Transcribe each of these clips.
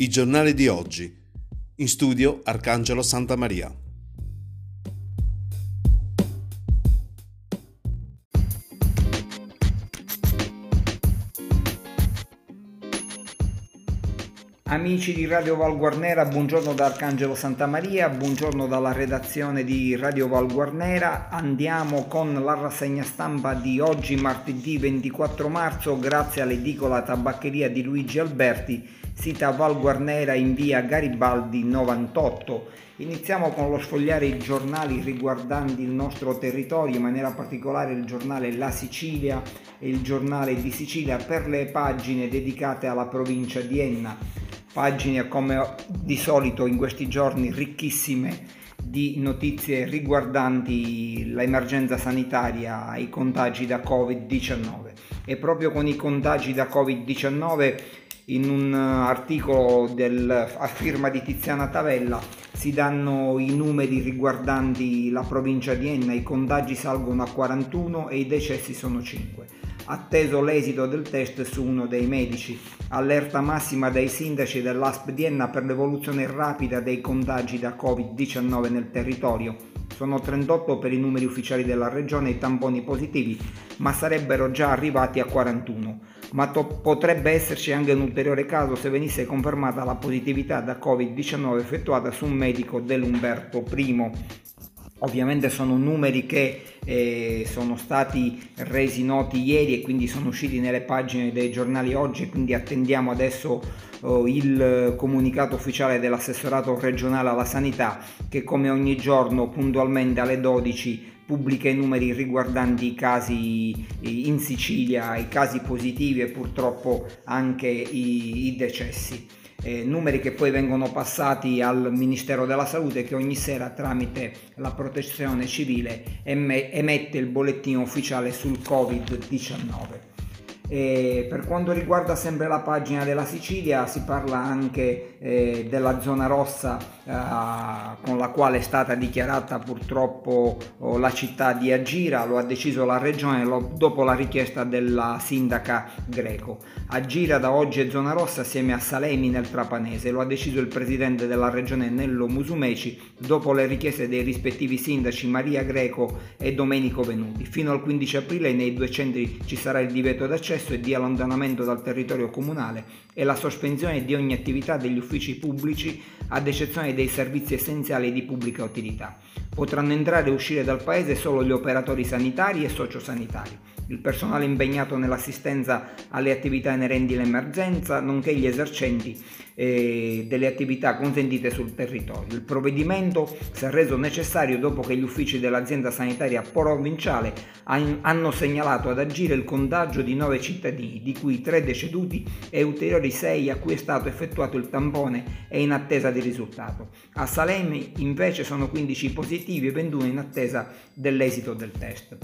I giornali di oggi. In studio Arcangelo Santa Maria. Amici di Radio Val Guarnera, buongiorno da Arcangelo Santa Maria, buongiorno dalla redazione di Radio Val Guarnera. Andiamo con la rassegna stampa di oggi, martedì 24 marzo, grazie all'edicola tabaccheria di Luigi Alberti, sita Val Guarnera in via Garibaldi 98. Iniziamo con lo sfogliare i giornali riguardanti il nostro territorio, in maniera particolare il giornale La Sicilia e il giornale di Sicilia per le pagine dedicate alla provincia di Enna pagine come di solito in questi giorni ricchissime di notizie riguardanti l'emergenza sanitaria e i contagi da Covid-19. E proprio con i contagi da Covid-19 in un articolo del, a firma di Tiziana Tavella si danno i numeri riguardanti la provincia di Enna, i contagi salgono a 41 e i decessi sono 5 atteso l'esito del test su uno dei medici. Allerta massima dai sindaci dell'ASP di Enna per l'evoluzione rapida dei contagi da Covid-19 nel territorio. Sono 38 per i numeri ufficiali della regione i tamponi positivi, ma sarebbero già arrivati a 41. Ma to- potrebbe esserci anche un ulteriore caso se venisse confermata la positività da Covid-19 effettuata su un medico dell'Umberto I. Ovviamente sono numeri che eh, sono stati resi noti ieri e quindi sono usciti nelle pagine dei giornali oggi, quindi attendiamo adesso oh, il comunicato ufficiale dell'assessorato regionale alla sanità che come ogni giorno puntualmente alle 12 pubblica i numeri riguardanti i casi in Sicilia, i casi positivi e purtroppo anche i, i decessi eh, numeri che poi vengono passati al Ministero della Salute che ogni sera tramite la protezione civile emette il bollettino ufficiale sul Covid-19. E per quanto riguarda sempre la pagina della Sicilia si parla anche eh, della zona rossa eh, con la quale è stata dichiarata purtroppo oh, la città di Agira, lo ha deciso la regione lo, dopo la richiesta della sindaca Greco. Agira da oggi è zona rossa assieme a Salemi nel Trapanese, lo ha deciso il presidente della regione Nello Musumeci dopo le richieste dei rispettivi sindaci Maria Greco e Domenico Venuti. Fino al 15 aprile nei due centri ci sarà il divieto d'accesso accesso e di allontanamento dal territorio comunale e la sospensione di ogni attività degli uffici pubblici ad eccezione dei servizi essenziali di pubblica utilità. Potranno entrare e uscire dal paese solo gli operatori sanitari e sociosanitari il personale impegnato nell'assistenza alle attività inerenti all'emergenza, nonché gli esercenti eh, delle attività consentite sul territorio. Il provvedimento si è reso necessario dopo che gli uffici dell'azienda sanitaria provinciale hanno segnalato ad agire il contagio di nove cittadini, di cui tre deceduti e ulteriori sei a cui è stato effettuato il tampone e in attesa di risultato. A Salemi invece sono 15 positivi e 21 in attesa dell'esito del test.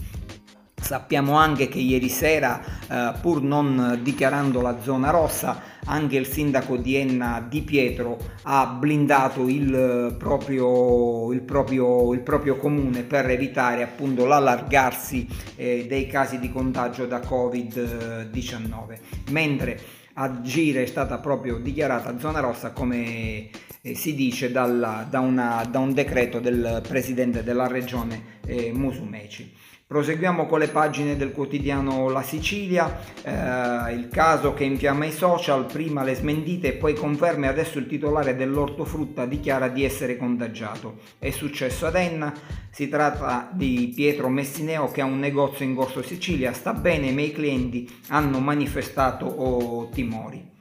Sappiamo anche che ieri sera, eh, pur non dichiarando la zona rossa, anche il sindaco di Enna Di Pietro ha blindato il proprio, il proprio, il proprio comune per evitare appunto l'allargarsi eh, dei casi di contagio da Covid-19. Mentre a Gire è stata proprio dichiarata zona rossa come eh, si dice dalla, da, una, da, un decreto del presidente della regione eh, Musumeci. Proseguiamo con le pagine del quotidiano La Sicilia, eh, il caso che infiamma i social, prima le smentite e poi conferme, adesso il titolare dell'ortofrutta dichiara di essere contagiato. È successo ad Enna, si tratta di Pietro Messineo che ha un negozio in Corso Sicilia, sta bene ma i clienti hanno manifestato oh, timori.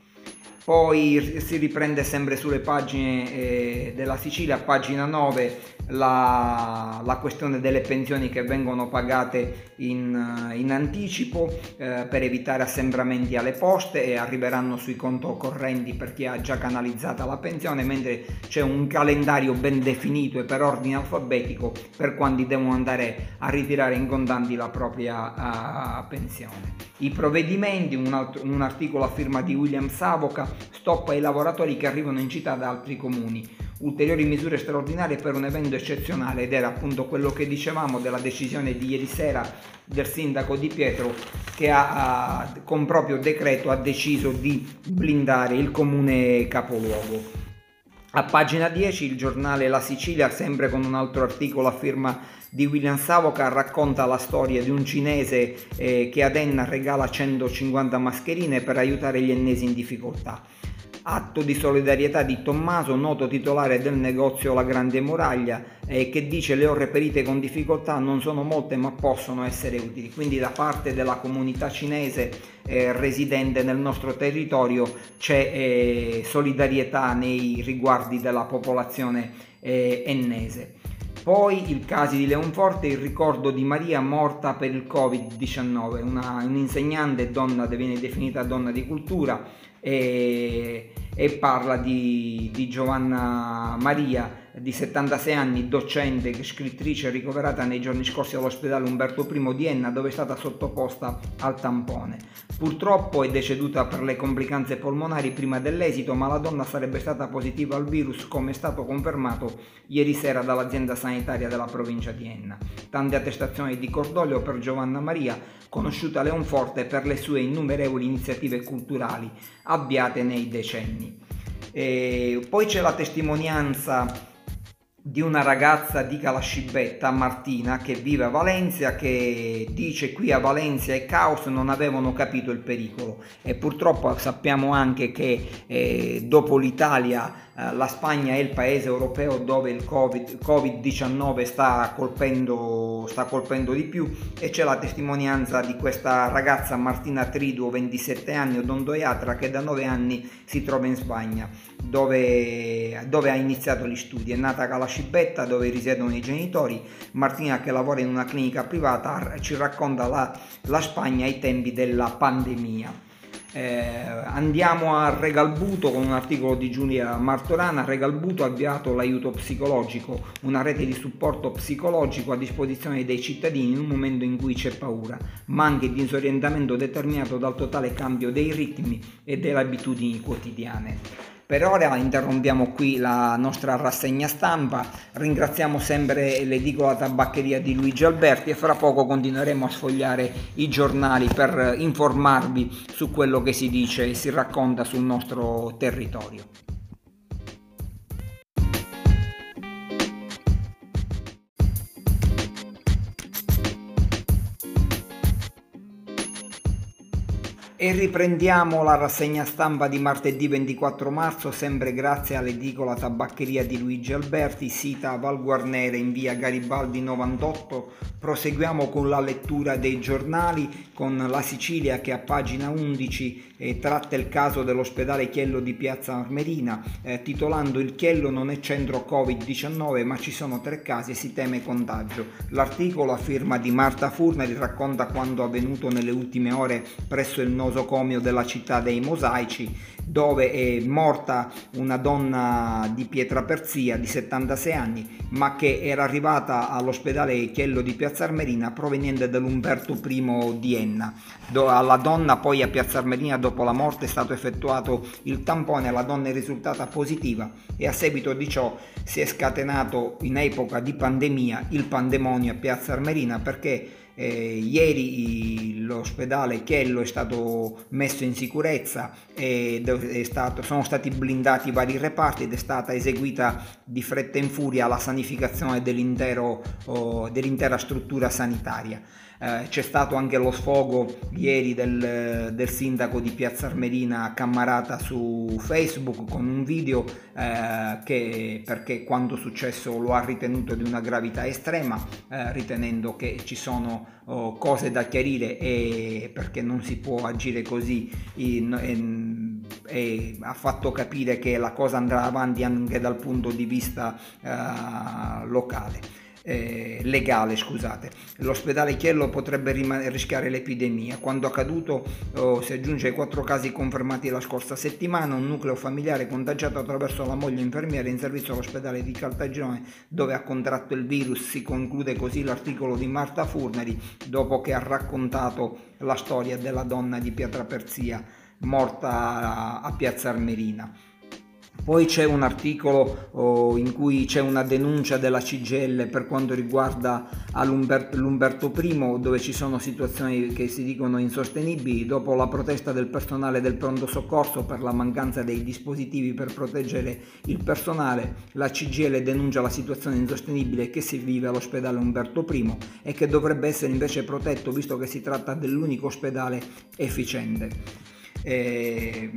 Poi si riprende sempre sulle pagine eh, della Sicilia, pagina 9, la, la, questione delle pensioni che vengono pagate in, in anticipo eh, per evitare assembramenti alle poste e arriveranno sui conto correnti per chi ha già canalizzata la pensione, mentre c'è un calendario ben definito e per ordine alfabetico per quando devono andare a ritirare in contanti la propria uh, pensione. I provvedimenti, un, alt- un articolo a firma di William Savoca, stoppa i lavoratori che arrivano in città da altri comuni ulteriori misure straordinarie per un evento eccezionale ed era appunto quello che dicevamo della decisione di ieri sera del sindaco Di Pietro che ha, con proprio decreto ha deciso di blindare il comune capoluogo. A pagina 10 il giornale La Sicilia, sempre con un altro articolo a firma di William Savoca, racconta la storia di un cinese eh, che ad Enna regala 150 mascherine per aiutare gli ennesi in difficoltà. Atto di solidarietà di Tommaso, noto titolare del negozio La Grande Muraglia, eh, che dice le ho reperite con difficoltà, non sono molte ma possono essere utili. Quindi da parte della comunità cinese eh, residente nel nostro territorio c'è eh, solidarietà nei riguardi della popolazione eh, ennese. Poi il caso di Leonforte, il ricordo di Maria morta per il Covid-19, una, un'insegnante donna, viene definita donna di cultura, e, e parla di, di Giovanna Maria di 76 anni, docente e scrittrice ricoverata nei giorni scorsi all'ospedale Umberto I di Enna dove è stata sottoposta al tampone. Purtroppo è deceduta per le complicanze polmonari prima dell'esito, ma la donna sarebbe stata positiva al virus come è stato confermato ieri sera dall'azienda sanitaria della provincia di Enna. Tante attestazioni di cordoglio per Giovanna Maria, conosciuta Leonforte per le sue innumerevoli iniziative culturali avviate nei decenni. E poi c'è la testimonianza di una ragazza di Calascibetta, Martina, che vive a Valencia, che dice qui a Valencia è caos, non avevano capito il pericolo e purtroppo sappiamo anche che eh, dopo l'Italia la Spagna è il paese europeo dove il COVID, Covid-19 sta colpendo, sta colpendo di più e c'è la testimonianza di questa ragazza Martina Triduo, 27 anni, odontoiatra, che da 9 anni si trova in Spagna dove, dove, ha iniziato gli studi. È nata a Calascibetta dove risiedono i genitori. Martina che lavora in una clinica privata ci racconta la, la Spagna ai tempi della pandemia. Eh, andiamo a Regalbuto con un articolo di Giulia Martorana. Regalbuto ha avviato l'aiuto psicologico, una rete di supporto psicologico a disposizione dei cittadini in un momento in cui c'è paura, ma anche di disorientamento determinato dal totale cambio dei ritmi e delle abitudini quotidiane. Per ora interrompiamo qui la nostra rassegna stampa, ringraziamo sempre l'edicola tabaccheria di Luigi Alberti e fra poco continueremo a sfogliare i giornali per informarvi su quello che si dice e si racconta sul nostro territorio. E riprendiamo la rassegna stampa di martedì 24 marzo, sempre grazie all'edicola tabaccheria di Luigi Alberti, sita Val Guarnere in via Garibaldi 98. Proseguiamo con la lettura dei giornali, con la Sicilia che a pagina 11 eh, tratta il caso dell'ospedale Chiello di Piazza Armerina, eh, titolando Il Chiello non è centro Covid-19 ma ci sono tre casi e si teme contagio. L'articolo a firma di Marta Furneri racconta quanto avvenuto nelle ultime ore presso il nodo nosocomio della città dei mosaici dove è morta una donna di Pietraperzia di 76 anni ma che era arrivata all'ospedale Chiello di Piazza Armerina proveniente dall'Umberto I di Enna. Alla donna poi a Piazza Armerina dopo la morte è stato effettuato il tampone, la donna è risultata positiva e a seguito di ciò si è scatenato in epoca di pandemia il pandemonio a Piazza Armerina perché eh, ieri l'ospedale Chiello è stato messo in sicurezza e stato, sono stati blindati vari reparti ed è stata eseguita di fretta in furia la sanificazione oh, dell'intera struttura sanitaria. Eh, c'è stato anche lo sfogo ieri del, del, sindaco di Piazza Armerina Cammarata su Facebook con un video eh, che perché quando successo lo ha ritenuto di una gravità estrema, eh, ritenendo che ci sono oh, cose da chiarire e perché non si può agire così in, in, e ha fatto capire che la cosa andrà avanti anche dal punto di vista uh, locale eh, legale. Scusate. L'ospedale Chiello potrebbe rim- rischiare l'epidemia. Quando accaduto oh, si aggiunge ai quattro casi confermati la scorsa settimana, un nucleo familiare contagiato attraverso la moglie infermiera in servizio all'ospedale di Caltagirone dove ha contratto il virus. Si conclude così l'articolo di Marta Furneri dopo che ha raccontato la storia della donna di Pietraperzia morta a Piazza Armerina. Poi c'è un articolo oh, in cui c'è una denuncia della CGL per quanto riguarda l'Umberto I, dove ci sono situazioni che si dicono insostenibili. Dopo la protesta del personale del pronto soccorso per la mancanza dei dispositivi per proteggere il personale, la CGL denuncia la situazione insostenibile che si vive all'ospedale Umberto I e che dovrebbe essere invece protetto visto che si tratta dell'unico ospedale efficiente. Eh,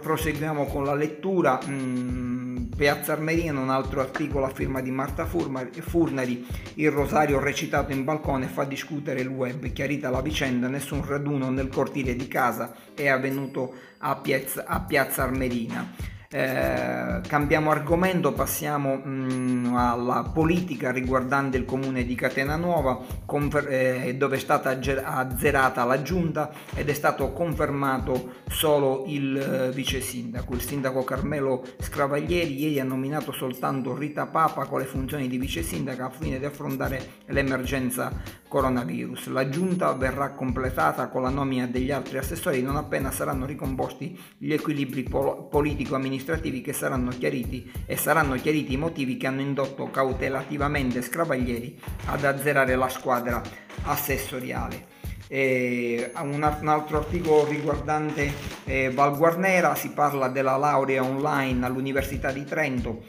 proseguiamo con la lettura. Mm, Piazza Armerina, un altro articolo a firma di Marta Furnari, il rosario recitato in balcone fa discutere il web, chiarita la vicenda, nessun raduno nel cortile di casa è avvenuto a Piazza, a Piazza Armerina. Eh, cambiamo argomento, passiamo mh, mm, alla politica riguardante il comune di Catena Nuova, confer- eh, dove è stata azzerata la giunta ed è stato confermato solo il eh, vice sindaco. Il sindaco Carmelo Scravaglieri ieri ha nominato soltanto Rita Papa con le funzioni di vice sindaca a fine di affrontare l'emergenza coronavirus. La giunta verrà completata con la nomina degli altri assessori non appena saranno ricomposti gli equilibri pol- politico-amministrativi amministrativi che saranno chiariti e saranno chiariti i motivi che hanno indotto cautelativamente Scravaglieri ad azzerare la squadra assessoriale. E un, altro articolo riguardante eh, Val Guarnera si parla della laurea online all'Università di Trento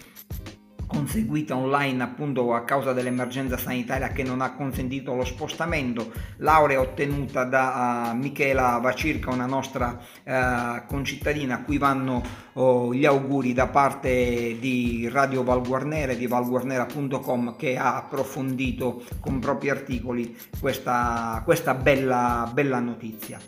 conseguita online appunto a causa dell'emergenza sanitaria che non ha consentito lo spostamento, laurea ottenuta da uh, Michela Vacirca, una nostra uh, concittadina a cui vanno uh, gli auguri da parte di Radio Valguarnera e di valguarnera.com che ha approfondito con propri articoli questa, questa bella, bella notizia.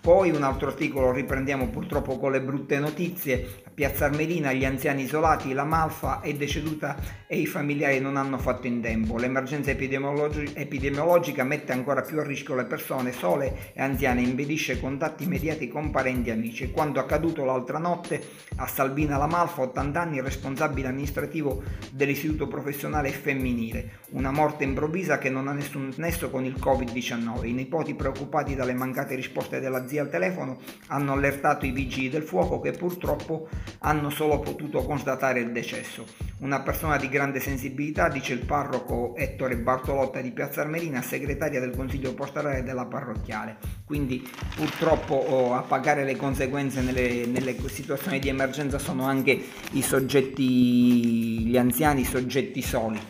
Poi un altro articolo riprendiamo purtroppo con le brutte notizie. Piazza Armerina gli anziani isolati, la Malfa è deceduta e i familiari non hanno fatto in tempo. L'emergenza epidemiologi- epidemiologica mette ancora più a rischio le persone sole e anziane, impedisce contatti immediati con parenti e amici. Quanto accaduto l'altra notte a Salvina La Malfa, 80 anni, responsabile amministrativo dell'istituto professionale femminile. Una morte improvvisa che non ha nessun nesso con il Covid-19. I nipoti preoccupati dalle mancate risposte dell'azienda al telefono hanno allertato i vigili del fuoco che purtroppo hanno solo potuto constatare il decesso. Una persona di grande sensibilità, dice il parroco Ettore Bartolotta di Piazza Armerina, segretaria del Consiglio Pastorale della parrocchiale. Quindi purtroppo oh, a pagare le conseguenze nelle, nelle situazioni di emergenza sono anche i soggetti, gli anziani, i soggetti soli.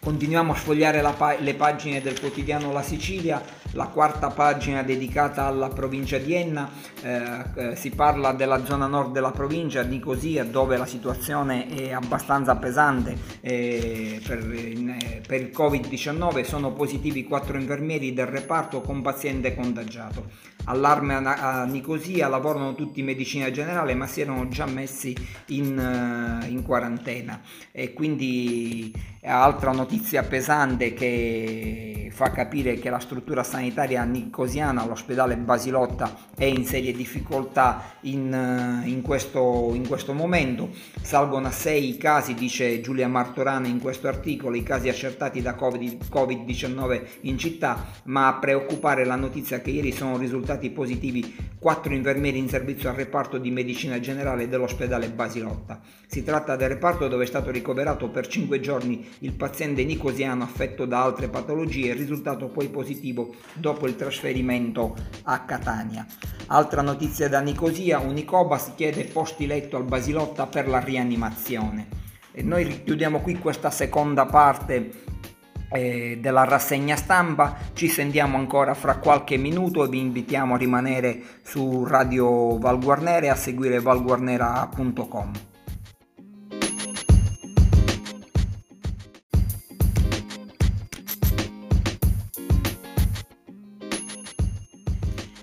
Continuiamo a sfogliare pa- le pagine del quotidiano La Sicilia la quarta pagina dedicata alla provincia di Enna, eh, eh, si parla della zona nord della provincia, Nicosia, dove la situazione è abbastanza pesante eh, per, in, per, il Covid-19, sono positivi quattro infermieri del reparto con paziente contagiato. Allarme a, Nicosia, lavorano tutti in medicina generale ma si erano già messi in, uh, in quarantena e quindi altra notizia pesante che fa capire che la struttura sanitaria nicosiana, l'ospedale Basilotta, è in serie difficoltà in, eh, in, questo, in questo momento. Salgono a 6 i casi, dice Giulia Martorana in questo articolo, i casi accertati da Covid-19 in città, ma a preoccupare la notizia che ieri sono risultati positivi 4 infermieri in servizio al reparto di medicina generale dell'ospedale Basilotta. Si tratta del reparto dove è stato ricoverato per 5 giorni il paziente nicosiano affetto da altre patologie, risultato poi positivo dopo il trasferimento a Catania. Altra notizia da Nicosia, Unicobas chiede posti letto al Basilotta per la rianimazione. E noi chiudiamo qui questa seconda parte della rassegna stampa. Ci sentiamo ancora fra qualche minuto e vi invitiamo a rimanere su Radio Valguarnera e a seguire valguarnera.com.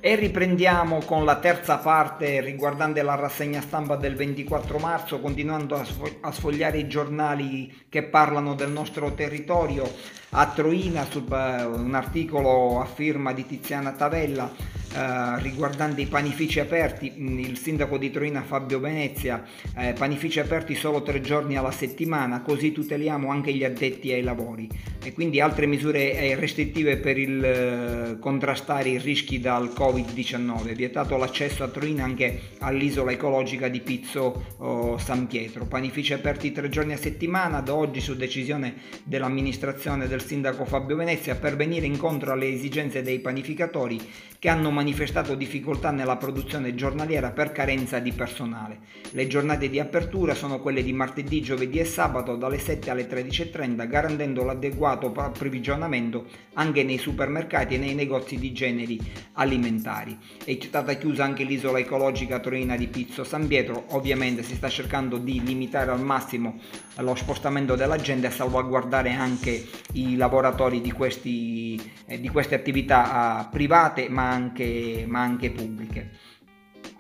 E riprendiamo con la terza parte riguardante la rassegna stampa del 24 marzo, continuando a, sfogliare i giornali che parlano del nostro territorio. A Troina, un articolo a firma di Tiziana Tavella, eh, riguardante i panifici aperti, mm, il sindaco di Troina Fabio Venezia, eh, panifici aperti solo tre giorni alla settimana, così tuteliamo anche gli addetti ai lavori. E quindi altre misure eh, restrittive per il, eh, contrastare i rischi dal Covid-19, vietato l'accesso a Troina anche all'isola ecologica di Pizzo oh, San Pietro, panifici aperti tre giorni a settimana, da oggi su decisione dell'amministrazione del sindaco Fabio Venezia per venire incontro alle esigenze dei panificatori che hanno manifestato difficoltà nella produzione giornaliera per carenza di personale. Le giornate di apertura sono quelle di martedì, giovedì e sabato dalle 7 alle 13.30 garantendo l'adeguato approvvigionamento anche nei supermercati e nei negozi di generi alimentari. È stata chiusa anche l'isola ecologica torina di Pizzo San Pietro, ovviamente si sta cercando di limitare al massimo lo spostamento della gente e salvaguardare anche i lavoratori di, questi, eh, di queste attività eh, private ma anche, ma anche pubbliche.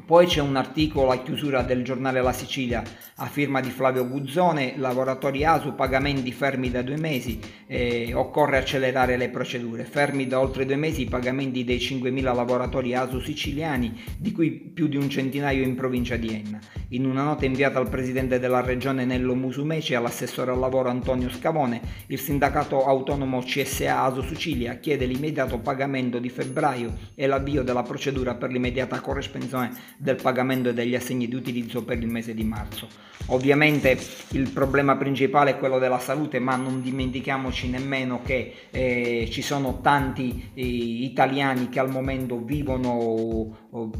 Poi c'è un articolo a chiusura del giornale La Sicilia a firma di Flavio Guzzone, lavoratori ASU, pagamenti fermi da due mesi, eh, occorre accelerare le procedure. Fermi da oltre due mesi i pagamenti dei 5.000 lavoratori ASU siciliani, di cui più di un centinaio in provincia di Enna. In una nota inviata al presidente della regione Nello Musumeci e all'assessore al lavoro Antonio Scavone, il sindacato autonomo CSA ASU Sicilia chiede l'immediato pagamento di febbraio e l'avvio della procedura per l'immediata corresponsione del pagamento degli assegni di utilizzo per il mese di marzo. Ovviamente il problema principale è quello della salute, ma non dimentichiamoci nemmeno che eh, ci sono tanti eh, italiani che al momento vivono oh,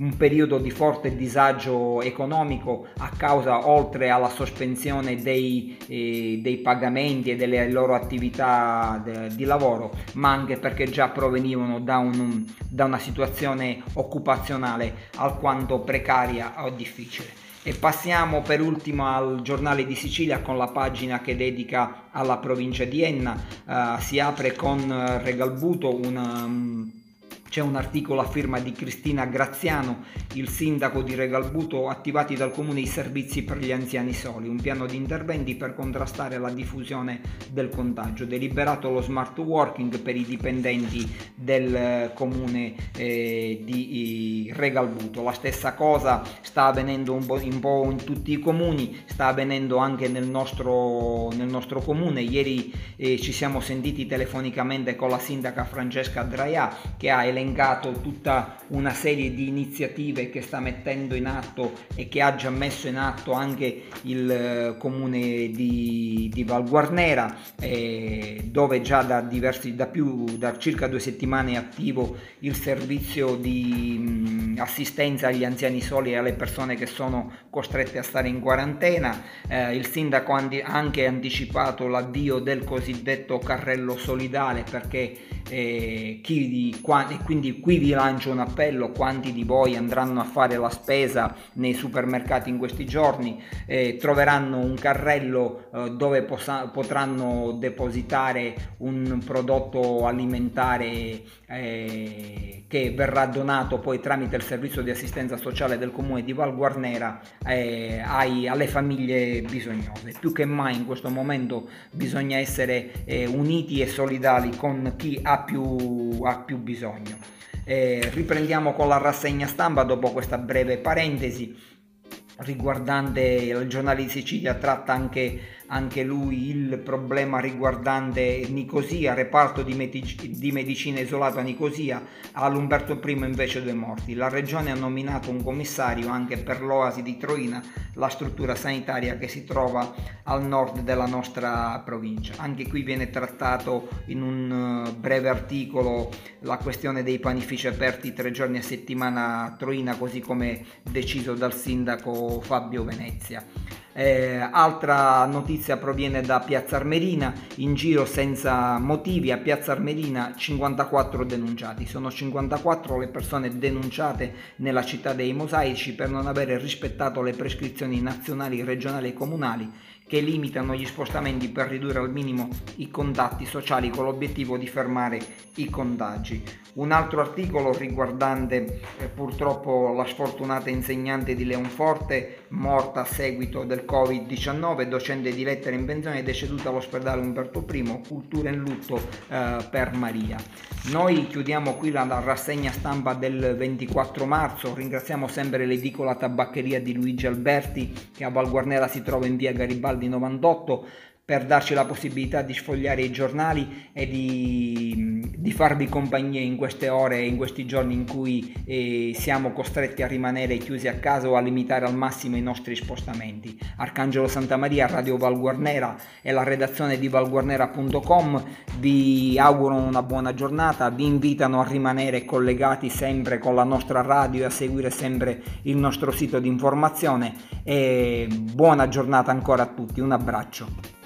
un periodo di forte disagio economico a causa, oltre alla sospensione dei, eh, dei pagamenti e delle loro attività de, di lavoro, ma anche perché già provenivano da, un, da una situazione occupazionale alquanto precaria o difficile. E passiamo per ultimo al giornale di Sicilia con la pagina che dedica alla provincia di Enna. Uh, si apre con eh, Regalbuto un... Um, c'è un articolo a firma di Cristina Graziano, il sindaco di Regalbuto, attivati dal comune i servizi per gli anziani soli, un piano di interventi per contrastare la diffusione del contagio. Deliberato lo smart working per i dipendenti del comune eh, di Regalbuto. La stessa cosa sta avvenendo un po', un po', in tutti i comuni, sta avvenendo anche nel nostro, nel nostro comune. Ieri eh, ci siamo sentiti telefonicamente con la sindaca Francesca Draia che ha elencato elencato tutta una serie di iniziative che sta mettendo in atto e che ha già messo in atto anche il eh, comune di, di Val Guarnera, eh, dove già da, diversi, da, più, da circa due settimane è attivo il servizio di mh, assistenza agli anziani soli e alle persone che sono costrette a stare in quarantena. Eh, il sindaco ha anche anticipato l'avvio del cosiddetto carrello solidale perché eh, chi di, qua, quindi qui vi lancio un appello, quanti di voi andranno a fare la spesa nei supermercati in questi giorni, eh, troveranno un carrello eh, dove posa- potranno depositare un prodotto alimentare eh, che verrà donato poi tramite il servizio di assistenza sociale del comune di Val Guarnera eh, ai, alle famiglie bisognose. Più che mai in questo momento bisogna essere eh, uniti e solidali con chi ha più, ha più bisogno. Eh, riprendiamo con la rassegna stampa dopo questa breve parentesi riguardante il giornale di Sicilia tratta anche anche lui il problema riguardante Nicosia, reparto di, medic- di medicina isolata Nicosia, all'Umberto I invece due morti. La regione ha nominato un commissario anche per l'Oasi di Troina, la struttura sanitaria che si trova al nord della nostra provincia. Anche qui viene trattato in un eh, breve articolo la questione dei panifici aperti tre giorni a settimana a Troina, così come deciso dal sindaco Fabio Venezia. Eh, altra notizia proviene da Piazza Armerina, in giro senza motivi a Piazza Armerina 54 denunciati. Sono 54 le persone denunciate nella città dei mosaici per non aver rispettato le prescrizioni nazionali, regionali e comunali che limitano gli spostamenti per ridurre al minimo i contatti sociali con l'obiettivo di fermare i contagi. Un altro articolo riguardante eh, purtroppo la sfortunata insegnante di Leonforte, morta a seguito del Covid-19, docente di lettere in pensione, deceduta all'ospedale Umberto I, cultura in lutto eh, per Maria. Noi chiudiamo qui la, rassegna stampa del 24 marzo, ringraziamo sempre l'edicola tabaccheria di Luigi Alberti che a Val Guarnera si trova in via Garibaldi 98 per darci la possibilità di sfogliare i giornali e di, di farvi compagnia in queste ore e in questi giorni in cui eh, siamo costretti a rimanere chiusi a casa o a limitare al massimo i nostri spostamenti. Arcangelo Santa Maria, Radio Val Guarnera e la redazione di valguarnera.com vi augurano una buona giornata, vi invitano a rimanere collegati sempre con la nostra radio e a seguire sempre il nostro sito di informazione e buona giornata ancora a tutti, un abbraccio.